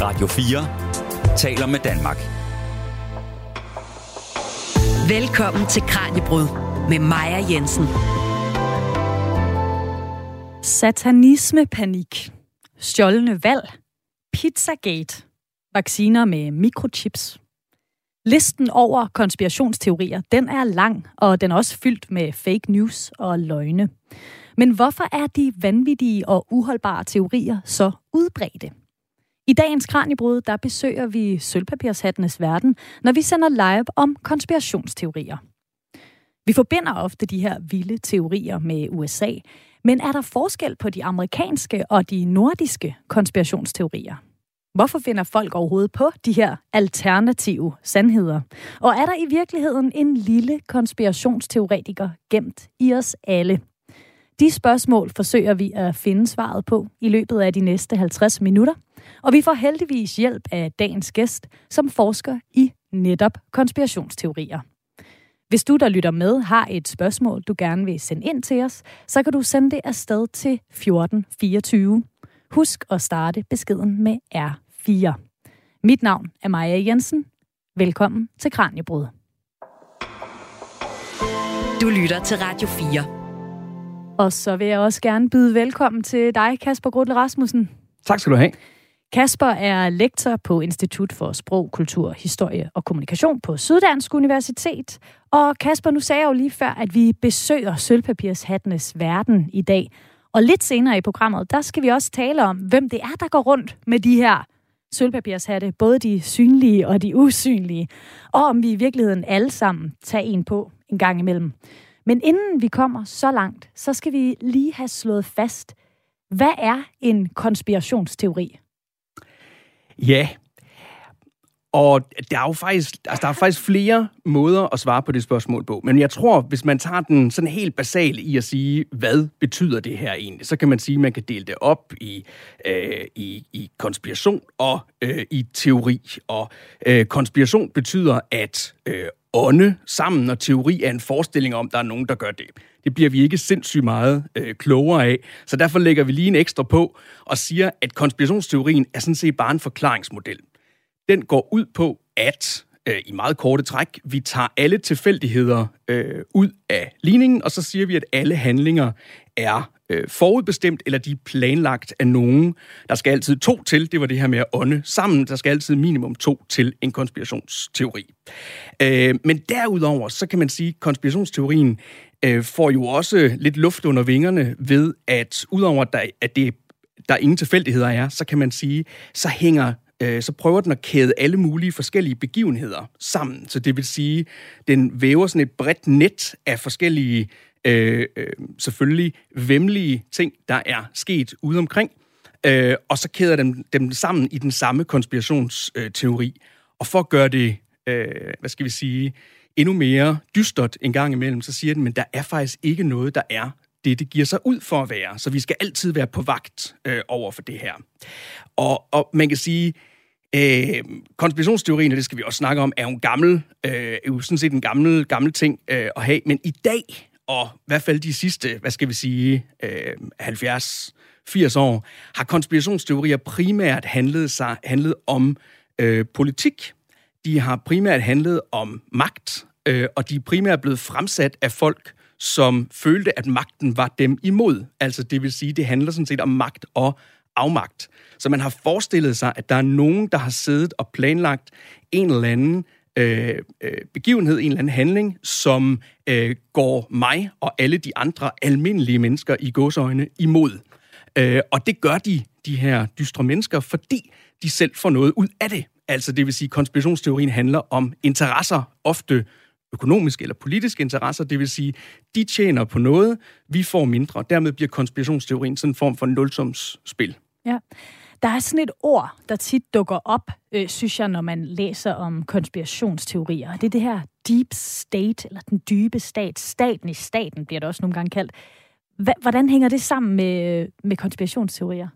Radio 4 taler med Danmark. Velkommen til Kranjebrud med Maja Jensen. Satanisme-panik, stjålne valg, Pizzagate, vacciner med mikrochips. Listen over konspirationsteorier, den er lang, og den er også fyldt med fake news og løgne. Men hvorfor er de vanvittige og uholdbare teorier så udbredte? I dagens Kranjebrud, der besøger vi Sølvpapirshattenes verden, når vi sender live om konspirationsteorier. Vi forbinder ofte de her vilde teorier med USA, men er der forskel på de amerikanske og de nordiske konspirationsteorier? Hvorfor finder folk overhovedet på de her alternative sandheder? Og er der i virkeligheden en lille konspirationsteoretiker gemt i os alle? De spørgsmål forsøger vi at finde svaret på i løbet af de næste 50 minutter, og vi får heldigvis hjælp af dagens gæst, som forsker i netop konspirationsteorier. Hvis du, der lytter med, har et spørgsmål, du gerne vil sende ind til os, så kan du sende det afsted til 1424. Husk at starte beskeden med R4. Mit navn er Maja Jensen. Velkommen til Kranjebrud. Du lytter til Radio 4. Og så vil jeg også gerne byde velkommen til dig, Kasper Grudle Rasmussen. Tak skal du have. Kasper er lektor på Institut for Sprog, Kultur, Historie og Kommunikation på Syddansk Universitet. Og Kasper, nu sagde jeg jo lige før, at vi besøger Sølvpapirshattenes verden i dag. Og lidt senere i programmet, der skal vi også tale om, hvem det er, der går rundt med de her sølvpapirshatte, både de synlige og de usynlige, og om vi i virkeligheden alle sammen tager en på en gang imellem. Men inden vi kommer så langt, så skal vi lige have slået fast, hvad er en konspirationsteori? Ja, og der er jo faktisk, altså der er faktisk flere måder at svare på det spørgsmål på. Men jeg tror, hvis man tager den sådan helt basale i at sige, hvad betyder det her egentlig, så kan man sige, at man kan dele det op i, øh, i, i konspiration og øh, i teori. Og øh, konspiration betyder at øh, ånde sammen, og teori er en forestilling om, at der er nogen, der gør det. Det bliver vi ikke sindssygt meget øh, klogere af, så derfor lægger vi lige en ekstra på og siger, at konspirationsteorien er sådan set bare en forklaringsmodel. Den går ud på, at øh, i meget korte træk, vi tager alle tilfældigheder øh, ud af ligningen, og så siger vi, at alle handlinger er øh, forudbestemt, eller de er planlagt af nogen. Der skal altid to til, det var det her med at ånde sammen, der skal altid minimum to til en konspirationsteori. Øh, men derudover, så kan man sige, at konspirationsteorien øh, får jo også lidt luft under vingerne ved, at udover at der, at det, der ingen tilfældigheder er, så kan man sige, så hænger øh, så prøver den at kæde alle mulige forskellige begivenheder sammen. Så det vil sige, den væver sådan et bredt net af forskellige, øh, øh, selvfølgelig vemmelige ting, der er sket ude omkring, øh, og så kæder dem, dem sammen i den samme konspirationsteori. Og for at gøre det, øh, hvad skal vi sige, endnu mere dystert en gang imellem, så siger den, men der er faktisk ikke noget, der er det, det giver sig ud for at være. Så vi skal altid være på vagt øh, over for det her. Og, og man kan sige, øh, konspirationsteorien, og det skal vi også snakke om, er jo en gammel, øh, er jo sådan set en gammel, gammel ting øh, at have. Men i dag, og i hvert fald de sidste, hvad skal vi sige, øh, 70 80 år, har konspirationsteorier primært handlet, sig, handlet om øh, politik. De har primært handlet om magt, øh, og de er primært blevet fremsat af folk, som følte, at magten var dem imod. Altså det vil sige, det handler sådan set om magt og afmagt. Så man har forestillet sig, at der er nogen, der har siddet og planlagt en eller anden Øh, øh, begivenhed, en eller anden handling, som øh, går mig og alle de andre almindelige mennesker i gåsøjne imod. Øh, og det gør de, de her dystre mennesker, fordi de selv får noget ud af det. Altså det vil sige, at konspirationsteorien handler om interesser, ofte økonomiske eller politiske interesser, det vil sige, de tjener på noget, vi får mindre. Dermed bliver konspirationsteorien sådan en form for nulsumsspil. Ja. Der er sådan et ord, der tit dukker op, øh, synes jeg, når man læser om konspirationsteorier. Det er det her deep state, eller den dybe stat. Staten i staten bliver det også nogle gange kaldt. Hvordan hænger det sammen med, med konspirationsteorier?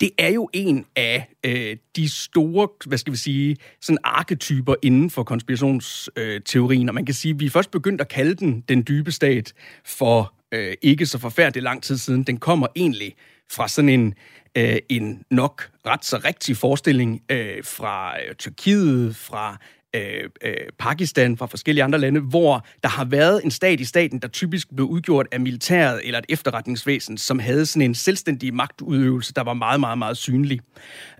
Det er jo en af øh, de store, hvad skal vi sige, sådan arketyper inden for konspirationsteorien. Og man kan sige, at vi først begyndte at kalde den den dybe stat for øh, ikke så forfærdeligt lang tid siden. Den kommer egentlig fra sådan en øh, en nok ret så rigtig forestilling øh, fra øh, Tyrkiet, fra øh, øh, Pakistan, fra forskellige andre lande, hvor der har været en stat i staten, der typisk blev udgjort af militæret eller et efterretningsvæsen, som havde sådan en selvstændig magtudøvelse, der var meget, meget, meget synlig.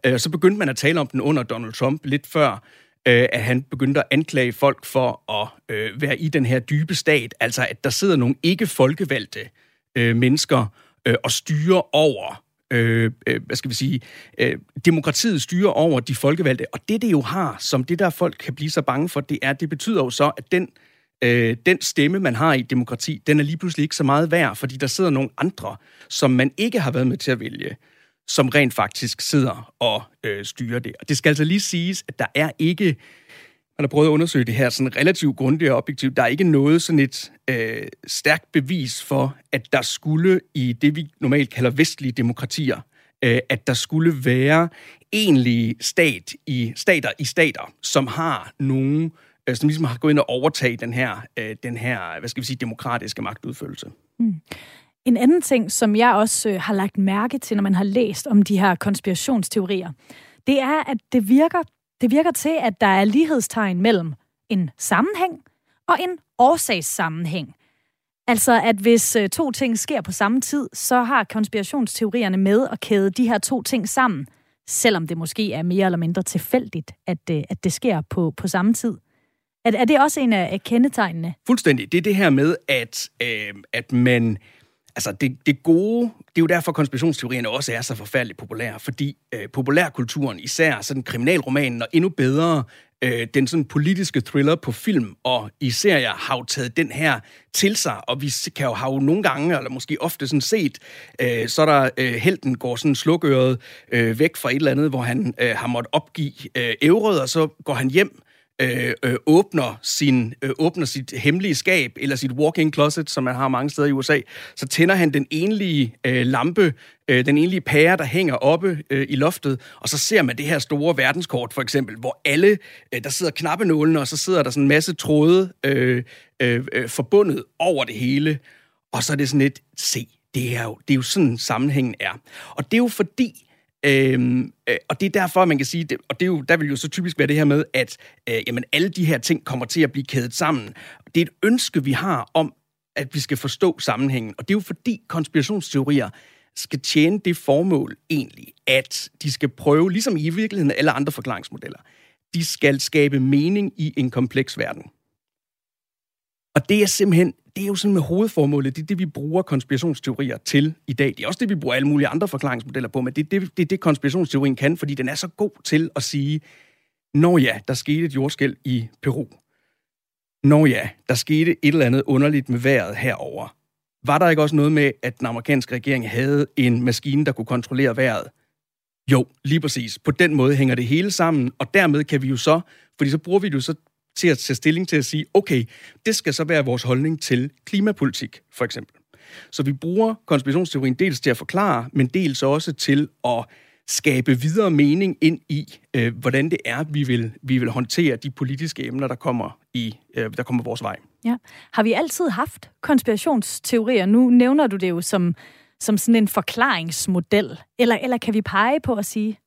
Øh, så begyndte man at tale om den under Donald Trump lidt før, øh, at han begyndte at anklage folk for at øh, være i den her dybe stat, altså at der sidder nogle ikke folkevalgte øh, mennesker øh, og styrer over øh, øh, hvad skal vi sige, øh, demokratiet styrer over de folkevalgte. Og det, det jo har, som det der folk kan blive så bange for, det er, det betyder jo så, at den, øh, den stemme, man har i demokrati, den er lige pludselig ikke så meget værd, fordi der sidder nogle andre, som man ikke har været med til at vælge, som rent faktisk sidder og øh, styrer det. Og det skal altså lige siges, at der er ikke man har prøvet at undersøge det her sådan relativt grundigt og objektivt. Der er ikke noget sådan et øh, stærkt bevis for, at der skulle i det, vi normalt kalder vestlige demokratier, øh, at der skulle være egentlige stat i, stater i stater, som har nogen, øh, som ligesom har gået ind og overtaget den her, øh, den her hvad skal vi sige, demokratiske magtudførelse. Mm. En anden ting, som jeg også øh, har lagt mærke til, når man har læst om de her konspirationsteorier, det er, at det virker det virker til, at der er lighedstegn mellem en sammenhæng og en årsagssammenhæng. Altså, at hvis øh, to ting sker på samme tid, så har konspirationsteorierne med at kæde de her to ting sammen, selvom det måske er mere eller mindre tilfældigt, at, øh, at det sker på, på samme tid. Er, er det også en af kendetegnene? Fuldstændig. Det er det her med, at, øh, at man Altså, det, det gode, det er jo derfor, konspirationsteorierne også er så forfærdeligt populære, fordi øh, populærkulturen, især sådan kriminalromanen, og endnu bedre øh, den sådan politiske thriller på film og i serier, har jo taget den her til sig, og vi kan jo have nogle gange, eller måske ofte sådan set, øh, så der øh, helten går sådan slukøret øh, væk fra et eller andet, hvor han øh, har måttet opgive øh, ævrød, og så går han hjem, øh, øh, åbner, sin, øh, åbner sit hemmelige skab, eller sit walk-in closet, som man har mange steder i USA, så tænder han den enlige øh, lampe, øh, den enlige pære, der hænger oppe øh, i loftet, og så ser man det her store verdenskort, for eksempel, hvor alle, øh, der sidder knappenålene, og så sidder der sådan en masse tråde øh, øh, øh forbundet over det hele, og så er det sådan et, se, det er jo, det er jo sådan sammenhængen er. Og det er jo fordi, Øhm, øh, og det er derfor, man kan sige, det, og det er jo, der vil jo så typisk være det her med, at øh, jamen, alle de her ting kommer til at blive kædet sammen. Det er et ønske, vi har om, at vi skal forstå sammenhængen. Og det er jo fordi konspirationsteorier skal tjene det formål egentlig, at de skal prøve, ligesom i virkeligheden alle andre forklaringsmodeller, de skal skabe mening i en kompleks verden. Og det er simpelthen, det er jo sådan med hovedformålet, det er det, vi bruger konspirationsteorier til i dag. Det er også det, vi bruger alle mulige andre forklaringsmodeller på, men det er det, det, det konspirationsteorien kan, fordi den er så god til at sige, når ja, der skete et jordskæld i Peru. Når ja, der skete et eller andet underligt med vejret herover. Var der ikke også noget med, at den amerikanske regering havde en maskine, der kunne kontrollere vejret? Jo, lige præcis. På den måde hænger det hele sammen, og dermed kan vi jo så, fordi så bruger vi det jo så til at tage stilling til at sige, okay, det skal så være vores holdning til klimapolitik, for eksempel. Så vi bruger konspirationsteorien dels til at forklare, men dels også til at skabe videre mening ind i, øh, hvordan det er, vi vil, vi vil håndtere de politiske emner, der kommer, i, øh, der kommer vores vej. Ja. Har vi altid haft konspirationsteorier? Nu nævner du det jo som, som sådan en forklaringsmodel. Eller, eller kan vi pege på at sige,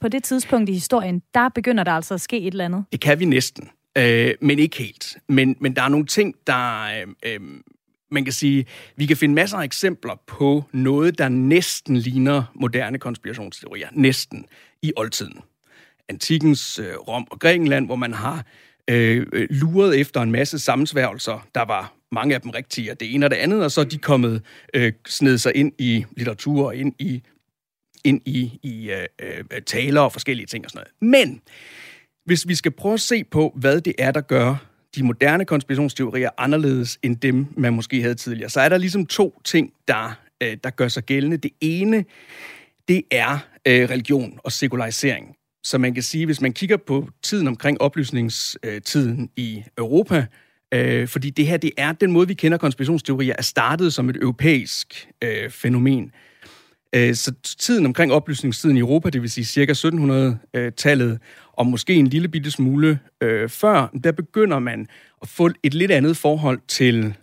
på det tidspunkt i historien, der begynder der altså at ske et eller andet? Det kan vi næsten. Øh, men ikke helt. Men, men der er nogle ting, der... Øh, øh, man kan sige, vi kan finde masser af eksempler på noget, der næsten ligner moderne konspirationsteorier. Næsten i oldtiden. Antikens øh, Rom og Grækenland, hvor man har øh, øh, luret efter en masse sammensværgelser. Der var mange af dem rigtige, og det ene og det andet, og så er de kommet øh, sned sig ind i litteratur og ind i, ind i, i øh, øh taler og forskellige ting og sådan noget. Men hvis vi skal prøve at se på, hvad det er, der gør de moderne konspirationsteorier anderledes end dem, man måske havde tidligere, så er der ligesom to ting, der, øh, der gør sig gældende. Det ene, det er øh, religion og sekularisering. Så man kan sige, hvis man kigger på tiden omkring oplysningstiden øh, i Europa, øh, fordi det her, det er den måde, vi kender konspirationsteorier, er startet som et europæisk øh, fænomen. Øh, Øh, så tiden omkring oplysningstiden i Europa, det vil sige cirka 1700-tallet, øh, og måske en lille bitte smule øh, før, der begynder man at få et lidt andet forhold til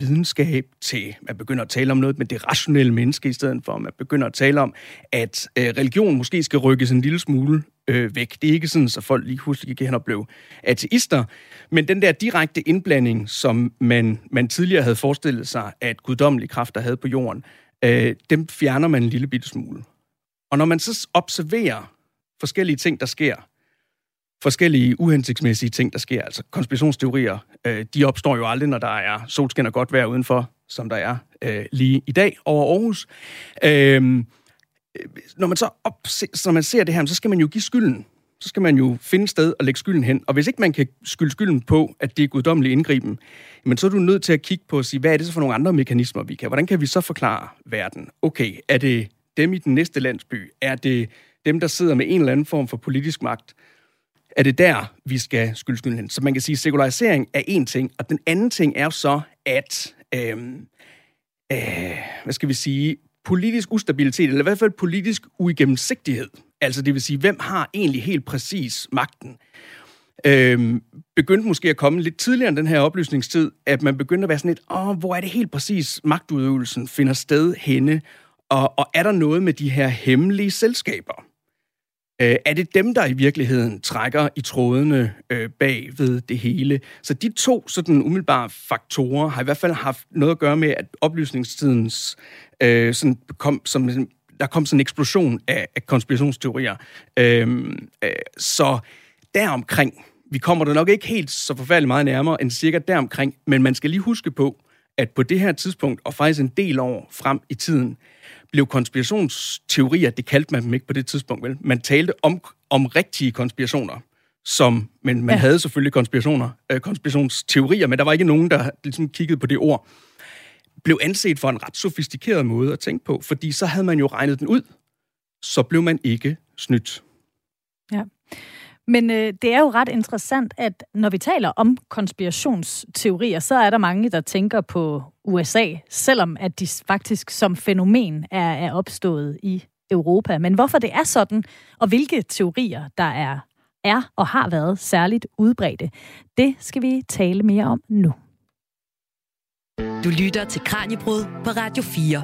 videnskab til, man begynder at tale om noget med det rationelle menneske, i stedet for, man begynder at tale om, at øh, religion måske skal rykkes en lille smule øh, væk. Det er ikke sådan, så folk lige pludselig gik hen og blev ateister, men den der direkte indblanding, som man, man tidligere havde forestillet sig, at guddommelige kræfter havde på jorden, øh, dem fjerner man en lille bitte smule. Og når man så observerer forskellige ting, der sker, forskellige uhensigtsmæssige ting, der sker. Altså konspirationsteorier, øh, de opstår jo aldrig, når der er solskin og godt vejr udenfor, som der er øh, lige i dag over Aarhus. Øhm, øh, når man så op, når man ser det her, så skal man jo give skylden. Så skal man jo finde sted og lægge skylden hen. Og hvis ikke man kan skylde skylden på, at det er guddommelig indgriben, men så er du nødt til at kigge på og sige, hvad er det så for nogle andre mekanismer, vi kan? Hvordan kan vi så forklare verden? Okay, er det dem i den næste landsby? Er det dem, der sidder med en eller anden form for politisk magt? er det der, vi skal skylde skylden hen. Så man kan sige, at sekularisering er en ting, og den anden ting er så, at, øh, øh, hvad skal vi sige, politisk ustabilitet, eller i hvert fald politisk uigennemsigtighed, altså det vil sige, hvem har egentlig helt præcis magten, Øhm, begyndte måske at komme lidt tidligere end den her oplysningstid, at man begyndte at være sådan lidt, åh, hvor er det helt præcis magtudøvelsen finder sted henne, og, og er der noget med de her hemmelige selskaber? Øh, er det dem, der i virkeligheden trækker i trådene øh, bag ved det hele? Så de to sådan umiddelbare faktorer har i hvert fald haft noget at gøre med, at oplysningstidens øh, sådan kom, som, der kom sådan en eksplosion af, af konspirationsteorier. Øh, øh, så deromkring, vi kommer der nok ikke helt så forfærdeligt meget nærmere end cirka deromkring, men man skal lige huske på, at på det her tidspunkt, og faktisk en del år frem i tiden, blev konspirationsteorier, det kaldte man dem ikke på det tidspunkt, vel? Man talte om, om rigtige konspirationer, som, men man ja. havde selvfølgelig konspirationer, øh, konspirationsteorier, men der var ikke nogen, der ligesom kiggede på det ord. Blev anset for en ret sofistikeret måde at tænke på, fordi så havde man jo regnet den ud, så blev man ikke snydt. Ja. Men øh, det er jo ret interessant, at når vi taler om konspirationsteorier, så er der mange, der tænker på USA, selvom at de faktisk som fænomen er, er opstået i Europa. Men hvorfor det er sådan, og hvilke teorier, der er, er og har været særligt udbredte, det skal vi tale mere om nu. Du lytter til Kranjebrud på Radio 4.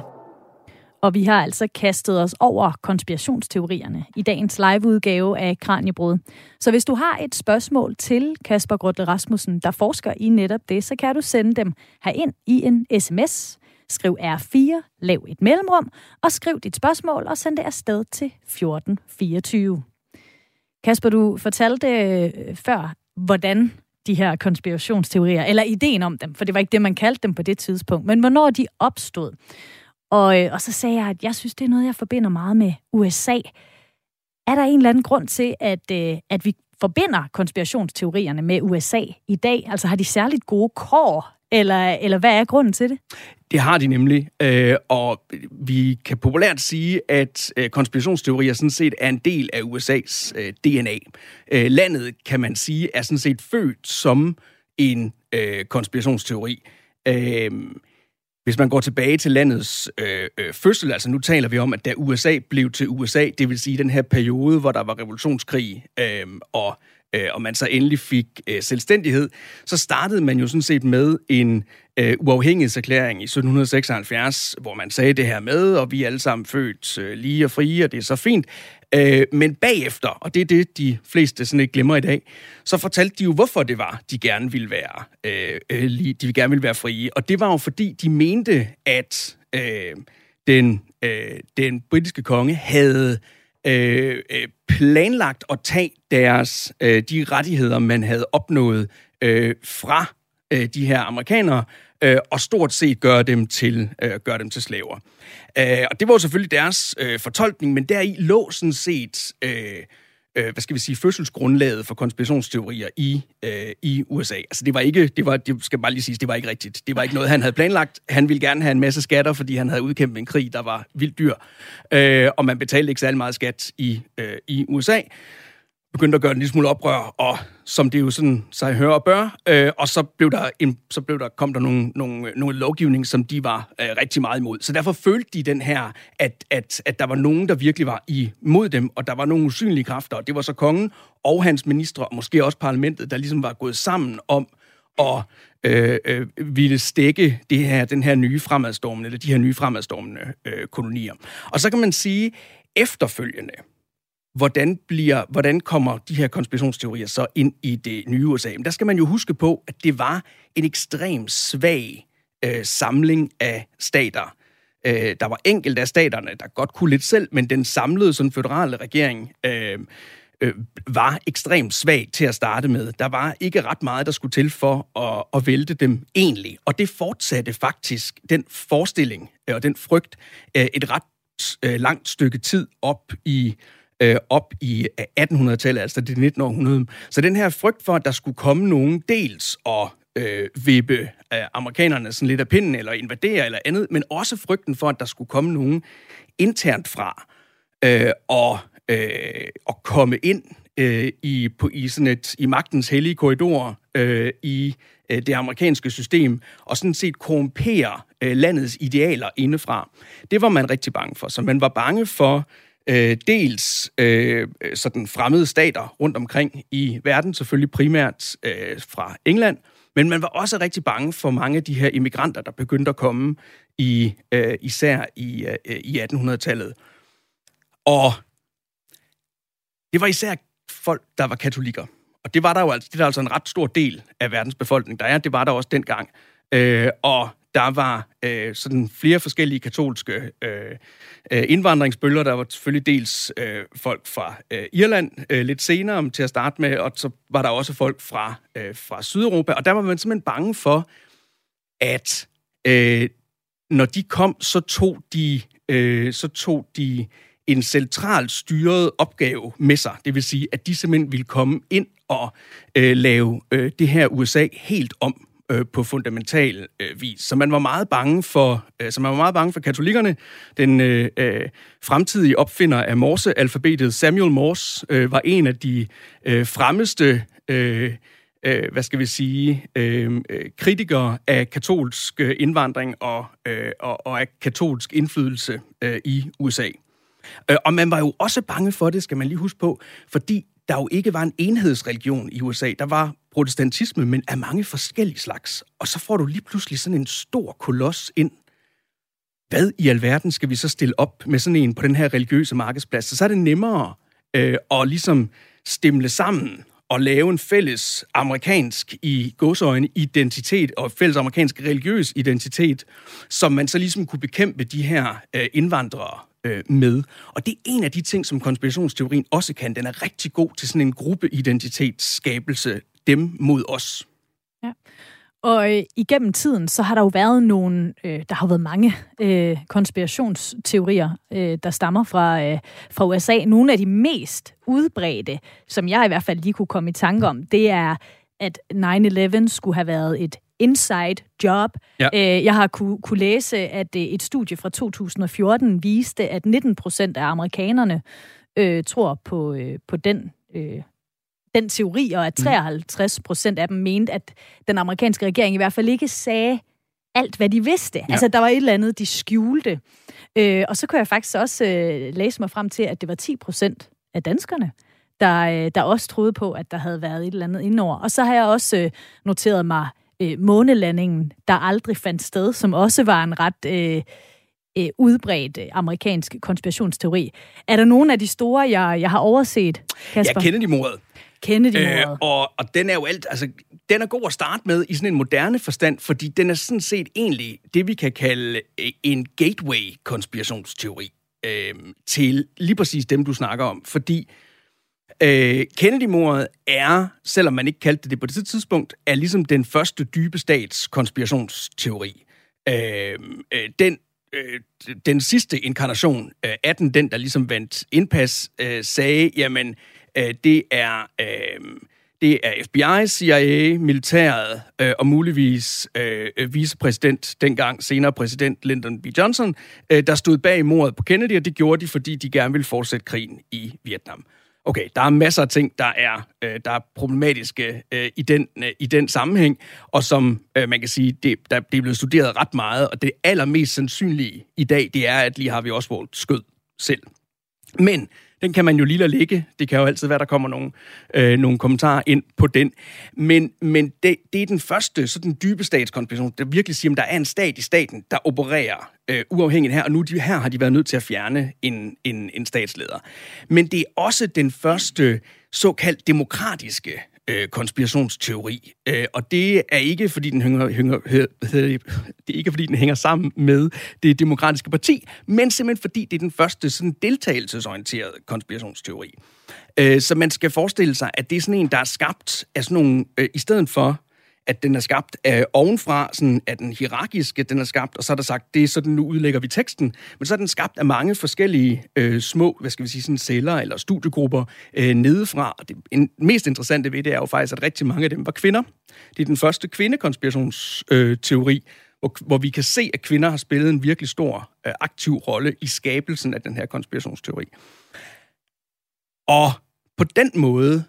Og vi har altså kastet os over konspirationsteorierne i dagens liveudgave af Kranjebrud. Så hvis du har et spørgsmål til Kasper Grotte Rasmussen, der forsker i netop det, så kan du sende dem herind i en sms. Skriv R4, lav et mellemrum, og skriv dit spørgsmål og send det afsted til 1424. Kasper, du fortalte øh, før, hvordan de her konspirationsteorier, eller ideen om dem, for det var ikke det, man kaldte dem på det tidspunkt, men hvornår de opstod. Og, øh, og så sagde jeg, at jeg synes, det er noget, jeg forbinder meget med USA. Er der en eller anden grund til, at, øh, at vi forbinder konspirationsteorierne med USA i dag? Altså har de særligt gode kår, eller, eller hvad er grunden til det? Det har de nemlig, øh, og vi kan populært sige, at øh, konspirationsteorier sådan set er en del af USA's øh, DNA. Øh, landet, kan man sige, er sådan set født som en øh, konspirationsteori. Øh, hvis man går tilbage til landets øh, øh, fødsel, altså nu taler vi om, at da USA blev til USA, det vil sige den her periode, hvor der var revolutionskrig, øh, og, øh, og man så endelig fik øh, selvstændighed, så startede man jo sådan set med en øh, uafhængighedserklæring i 1776, hvor man sagde det her med, og vi er alle sammen født øh, lige og frie, og det er så fint. Øh, men bagefter, og det er det, de fleste sådan ikke glemmer i dag, så fortalte de jo, hvorfor det var, de gerne ville være, øh, øh lige, de gerne ville være frie. Og det var jo fordi, de mente, at øh, den, øh, den britiske konge havde øh, Øh, øh, planlagt at tage deres, øh, de rettigheder, man havde opnået øh, fra øh, de her amerikanere, øh, og stort set gøre dem til, øh, gøre dem til slaver. Øh, og det var jo selvfølgelig deres øh, fortolkning, men deri lå sådan set... Øh, øh, hvad skal vi sige, fødselsgrundlaget for konspirationsteorier i, øh, i USA. Altså det var ikke, det var, det skal bare lige sige, det var ikke rigtigt. Det var ikke noget, han havde planlagt. Han ville gerne have en masse skatter, fordi han havde udkæmpet en krig, der var vildt dyr. Øh, og man betalte ikke særlig meget skat i, øh, i USA begyndte at gøre en lille smule oprør, og som det jo sådan sig hører og bør, øh, og så blev der, en, så blev der kom der nogle, nogle, nogle lovgivning, som de var øh, rigtig meget imod. Så derfor følte de den her, at, at, at der var nogen, der virkelig var imod dem, og der var nogle usynlige kræfter, og det var så kongen og hans ministre, og måske også parlamentet, der ligesom var gået sammen om og øh, øh, ville stikke det her, den her nye fremadstormende, eller de her nye fremadstormende øh, kolonier. Og så kan man sige, efterfølgende, hvordan, bliver, hvordan kommer de her konspirationsteorier så ind i det nye USA? Men der skal man jo huske på, at det var en ekstrem svag øh, samling af stater. Øh, der var enkelte af staterne, der godt kunne lidt selv, men den samlede sådan, føderale regering øh, øh, var ekstremt svag til at starte med. Der var ikke ret meget, der skulle til for at, at vælte dem egentlig. Og det fortsatte faktisk den forestilling øh, og den frygt øh, et ret øh, langt stykke tid op i øh, op i 1800-tallet, altså det 19. århundrede. Så den her frygt for, at der skulle komme nogen dels og øh, vippe øh, amerikanerne sådan lidt af pinden, eller invadere eller andet, men også frygten for, at der skulle komme nogen internt fra øh, og, øh, og komme ind øh, i, på, i, sådan et, i magtens hellige korridor øh, i øh, det amerikanske system, og sådan set korrumpere øh, landets idealer indefra. Det var man rigtig bange for. Så man var bange for øh, dels øh, sådan fremmede stater rundt omkring i verden, selvfølgelig primært øh, fra England, men man var også rigtig bange for mange af de her immigranter, der begyndte at komme i øh, især i, øh, i 1800-tallet. Og det var især folk, der var katolikker. Og det var der jo altså, det er der altså en ret stor del af verdens befolkning, der er. Det var der også dengang. Øh, og der var øh, sådan flere forskellige katolske øh, øh, indvandringsbølger. Der var selvfølgelig dels øh, folk fra øh, Irland øh, lidt senere til at starte med, og så var der også folk fra, øh, fra Sydeuropa. Og der var man simpelthen bange for, at øh, når de kom, så tog de, øh, så tog de en centralt styret opgave med sig. Det vil sige, at de simpelthen ville komme ind og øh, lave øh, det her USA helt om øh, på fundamental øh, vis. Så man var meget bange for, øh, så man var meget bange for katolikkerne. Den øh, øh, fremtidige opfinder af Morse-alfabetet, Samuel Morse, øh, var en af de øh, fremmeste øh, øh, hvad skal vi sige, øh, øh kritikere af katolsk øh, indvandring og, øh, og, og af katolsk indflydelse øh, i USA. Øh, og man var jo også bange for det, skal man lige huske på, fordi der jo ikke var en enhedsreligion i USA. Der var protestantisme, men af mange forskellige slags. Og så får du lige pludselig sådan en stor koloss ind. Hvad i alverden skal vi så stille op med sådan en på den her religiøse markedsplads? Så, så er det nemmere øh, at ligesom stemle sammen og lave en fælles amerikansk i godsøjne identitet og fælles amerikansk religiøs identitet, som man så ligesom kunne bekæmpe de her øh, indvandrere øh, med. Og det er en af de ting, som konspirationsteorien også kan. Den er rigtig god til sådan en gruppeidentitetsskabelse, dem mod os. Ja. Og øh, igennem tiden, så har der jo været nogle, øh, der har været mange øh, konspirationsteorier, øh, der stammer fra, øh, fra USA. Nogle af de mest udbredte, som jeg i hvert fald lige kunne komme i tanke om, det er, at 9-11 skulle have været et inside job. Ja. Øh, jeg har kunne, kunne læse, at øh, et studie fra 2014 viste, at 19 procent af amerikanerne øh, tror på, øh, på den øh, den teori, og at 53 mm. procent af dem mente, at den amerikanske regering i hvert fald ikke sagde alt, hvad de vidste. Ja. Altså, der var et eller andet, de skjulte. Øh, og så kunne jeg faktisk også øh, læse mig frem til, at det var 10 procent af danskerne, der, øh, der også troede på, at der havde været et eller andet indover. Og så har jeg også øh, noteret mig øh, månelandingen, der aldrig fandt sted, som også var en ret øh, øh, udbredt amerikansk konspirationsteori. Er der nogen af de store, jeg, jeg har overset, Kasper? Jeg kender Kennedy Øh, og, og den er jo alt, altså, den er god at starte med i sådan en moderne forstand, fordi den er sådan set egentlig det, vi kan kalde øh, en gateway-konspirationsteori øh, til lige præcis dem, du snakker om. Fordi øh, Kennedy-mordet er, selvom man ikke kaldte det på det tidspunkt, er ligesom den første dybe stats konspirationsteori. Øh, øh, den øh, den sidste inkarnation øh, af den, den der ligesom vandt indpas, øh, sagde, jamen, Øh, det er... Øh, det er FBI, CIA, militæret øh, og muligvis øh, vicepræsident, dengang senere præsident Lyndon B. Johnson, øh, der stod bag mordet på Kennedy, og det gjorde de, fordi de gerne ville fortsætte krigen i Vietnam. Okay, der er masser af ting, der er, øh, der er problematiske øh, i, den, øh, i den sammenhæng, og som øh, man kan sige, det, der, det er blevet studeret ret meget, og det allermest sandsynlige i dag, det er, at lige har vi også Oswald skød selv Men den kan man jo lige lade ligge. Det kan jo altid være, der kommer nogle, øh, nogle kommentarer ind på den. Men, men det, det er den første, så den dybe statskonspiration, der virkelig siger, at der er en stat i staten, der opererer øh, uafhængigt her, og nu de, her har de været nødt til at fjerne en, en, en statsleder. Men det er også den første såkaldt demokratiske øh, konspirationsteori. Øh, og det er ikke fordi den hænger, hænger, det er ikke fordi den hænger sammen med det demokratiske parti, men simpelthen fordi det er den første sådan deltagelsesorienterede konspirationsteori. Øh, så man skal forestille sig, at det er sådan en, der er skabt af sådan nogle, øh, i stedet for at den er skabt af ovenfra, sådan at den hierarkiske, den er skabt, og så er der sagt, det er sådan, nu udlægger vi teksten, men så er den skabt af mange forskellige øh, små, hvad skal vi sige, sådan celler eller studiegrupper øh, nedefra. Og det en, mest interessante ved det er jo faktisk, at rigtig mange af dem var kvinder. Det er den første kvindekonspirationsteori, øh, hvor, hvor vi kan se, at kvinder har spillet en virkelig stor øh, aktiv rolle i skabelsen af den her konspirationsteori. Og på den måde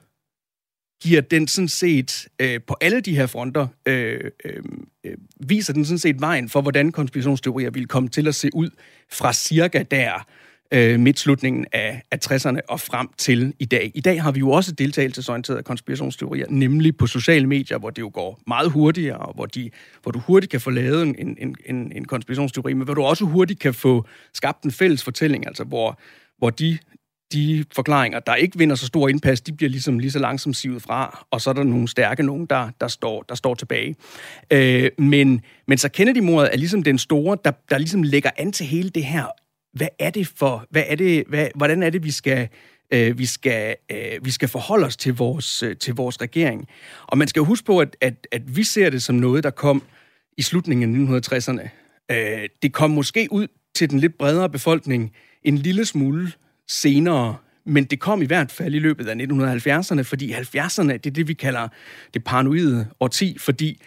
giver den sådan set øh, på alle de her fronter, øh, øh, øh viser den sådan set vejen for, hvordan konspirationsteorier vil komme til at se ud fra cirka der øh, midtslutningen af, af 60'erne og frem til i dag. I dag har vi jo også deltagelsesorienterede konspirationsteorier, nemlig på sociale medier, hvor det jo går meget hurtigere, og hvor, de, hvor du hurtigt kan få lavet en, en, en, en konspirationsteori, men hvor du også hurtigt kan få skabt en fælles fortælling, altså hvor, hvor de de forklaringer, der ikke vinder så stor indpas, de bliver ligesom lige så langsomt sivet fra, og så er der nogle stærke nogen, der, der, står, der står tilbage. Øh, men, men så Kennedy-mordet er ligesom den store, der, der ligesom lægger an til hele det her. Hvad er det for, hvad er det, hvad, hvordan er det, vi skal, øh, vi skal, øh, vi skal forholde os til vores, øh, til vores regering? Og man skal jo huske på, at, at, at vi ser det som noget, der kom i slutningen af 1960'erne. Øh, det kom måske ud til den lidt bredere befolkning en lille smule senere, men det kom i hvert fald i løbet af 1970'erne, fordi 70'erne, det er det, vi kalder det paranoide årti, fordi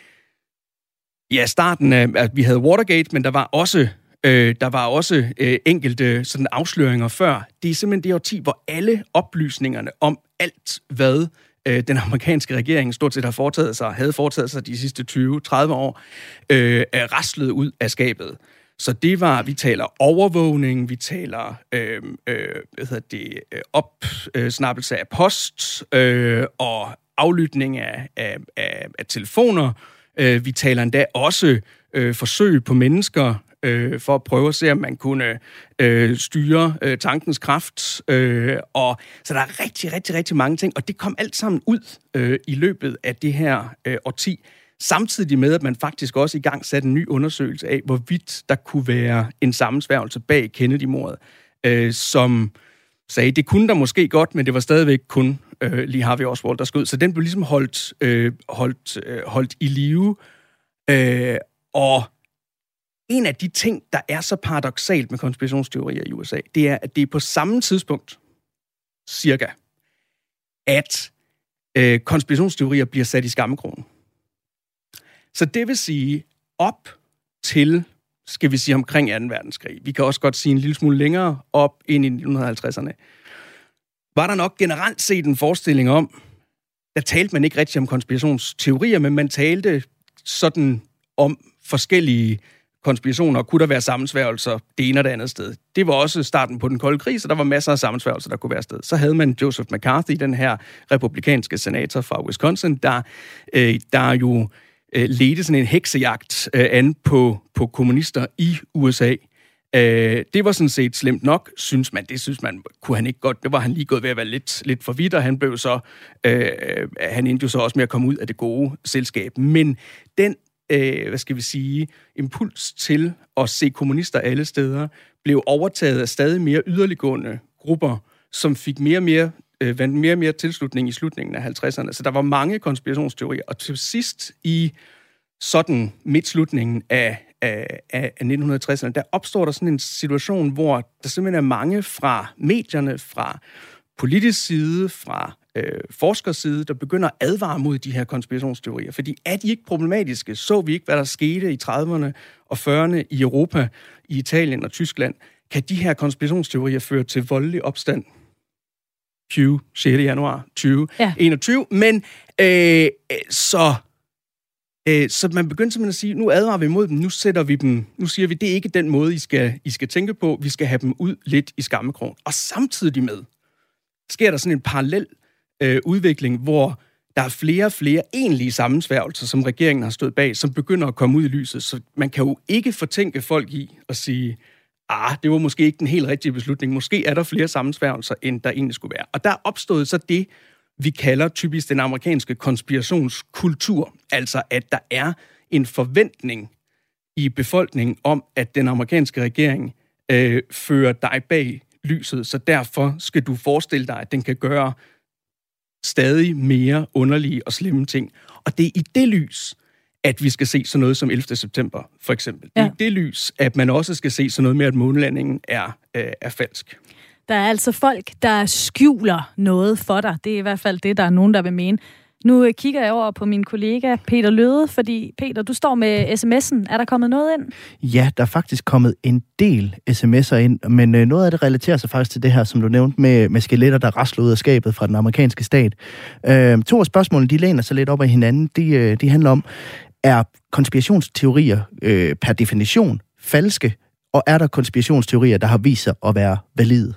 ja, starten af, at vi havde Watergate, men der var også Øh, der var også øh, enkelte sådan afsløringer før. Det er simpelthen det årti, hvor alle oplysningerne om alt, hvad øh, den amerikanske regering stort set har foretaget sig, havde foretaget sig de sidste 20-30 år, øh, er raslet ud af skabet. Så det var, vi taler overvågning, vi taler øh, øh, hvad hedder det, øh, opsnappelse øh, af post øh, og aflytning af, af, af, af telefoner. Øh, vi taler endda også øh, forsøg på mennesker øh, for at prøve at se, om man kunne øh, styre øh, tankens kraft. Øh, og så der er rigtig, rigtig, rigtig mange ting, og det kom alt sammen ud øh, i løbet af det her øh, årti samtidig med, at man faktisk også i gang satte en ny undersøgelse af, hvorvidt der kunne være en sammensværgelse bag Kennedy-mordet, øh, som sagde, det kunne der måske godt, men det var stadigvæk kun øh, lige Harvey Oswald, der skød. Så den blev ligesom holdt, øh, holdt, øh, holdt i live. Øh, og en af de ting, der er så paradoxalt med konspirationsteorier i USA, det er, at det er på samme tidspunkt, cirka, at øh, konspirationsteorier bliver sat i skammekronen. Så det vil sige, op til, skal vi sige, omkring 2. verdenskrig, vi kan også godt sige en lille smule længere op ind i 1950'erne, var der nok generelt set en forestilling om, der talte man ikke rigtig om konspirationsteorier, men man talte sådan om forskellige konspirationer, kunne der være sammensværgelser det ene og det andet sted. Det var også starten på den kolde krig, så der var masser af sammensværgelser, der kunne være sted. Så havde man Joseph McCarthy, den her republikanske senator fra Wisconsin, der, øh, der jo øh, ledte sådan en heksejagt øh, an på, på kommunister i USA. Øh, det var sådan set slemt nok, synes man. Det synes man, kunne han ikke godt. Det var han lige gået ved at være lidt, lidt for vidt, og han blev så, øh, han endte jo så også med at komme ud af det gode selskab. Men den, øh, hvad skal vi sige, impuls til at se kommunister alle steder, blev overtaget af stadig mere yderliggående grupper, som fik mere og mere øh, vandt mere og mere tilslutning i slutningen af 50'erne. Så der var mange konspirationsteorier. Og til sidst i sådan midtslutningen af, af, af 1960'erne, der opstår der sådan en situation, hvor der simpelthen er mange fra medierne, fra politisk side, fra øh, forskerside, der begynder at advare mod de her konspirationsteorier. Fordi er de ikke problematiske, så vi ikke, hvad der skete i 30'erne og 40'erne i Europa, i Italien og Tyskland, kan de her konspirationsteorier føre til voldelig opstand 20, 6. januar 2021. Ja. Men øh, så Øh, så man begyndte simpelthen at sige, nu advarer vi imod dem, nu sætter vi dem, nu siger vi, det er ikke den måde, I skal, I skal tænke på, vi skal have dem ud lidt i skammekrogen. Og samtidig med, sker der sådan en parallel øh, udvikling, hvor der er flere og flere egentlige sammensværgelser, som regeringen har stået bag, som begynder at komme ud i lyset. Så man kan jo ikke fortænke folk i at sige, ah, det var måske ikke den helt rigtige beslutning. Måske er der flere sammensværgelser, end der egentlig skulle være. Og der opstod så det, vi kalder typisk den amerikanske konspirationskultur. Altså, at der er en forventning i befolkningen om, at den amerikanske regering øh, fører dig bag lyset, så derfor skal du forestille dig, at den kan gøre stadig mere underlige og slemme ting. Og det er i det lys, at vi skal se sådan noget som 11. september, for eksempel. Ja. Det er i det lys, at man også skal se sådan noget med, at månelandingen er, øh, er falsk. Der er altså folk, der skjuler noget for dig. Det er i hvert fald det, der er nogen, der vil mene. Nu øh, kigger jeg over på min kollega Peter Løde, fordi Peter, du står med sms'en. Er der kommet noget ind? Ja, der er faktisk kommet en del sms'er ind, men øh, noget af det relaterer sig faktisk til det her, som du nævnte, med, med skeletter, der rasler ud af skabet fra den amerikanske stat. Øh, to af spørgsmålene, de læner sig lidt op af hinanden. De, øh, de handler om, er konspirationsteorier øh, per definition falske, og er der konspirationsteorier, der har vist sig at være valide?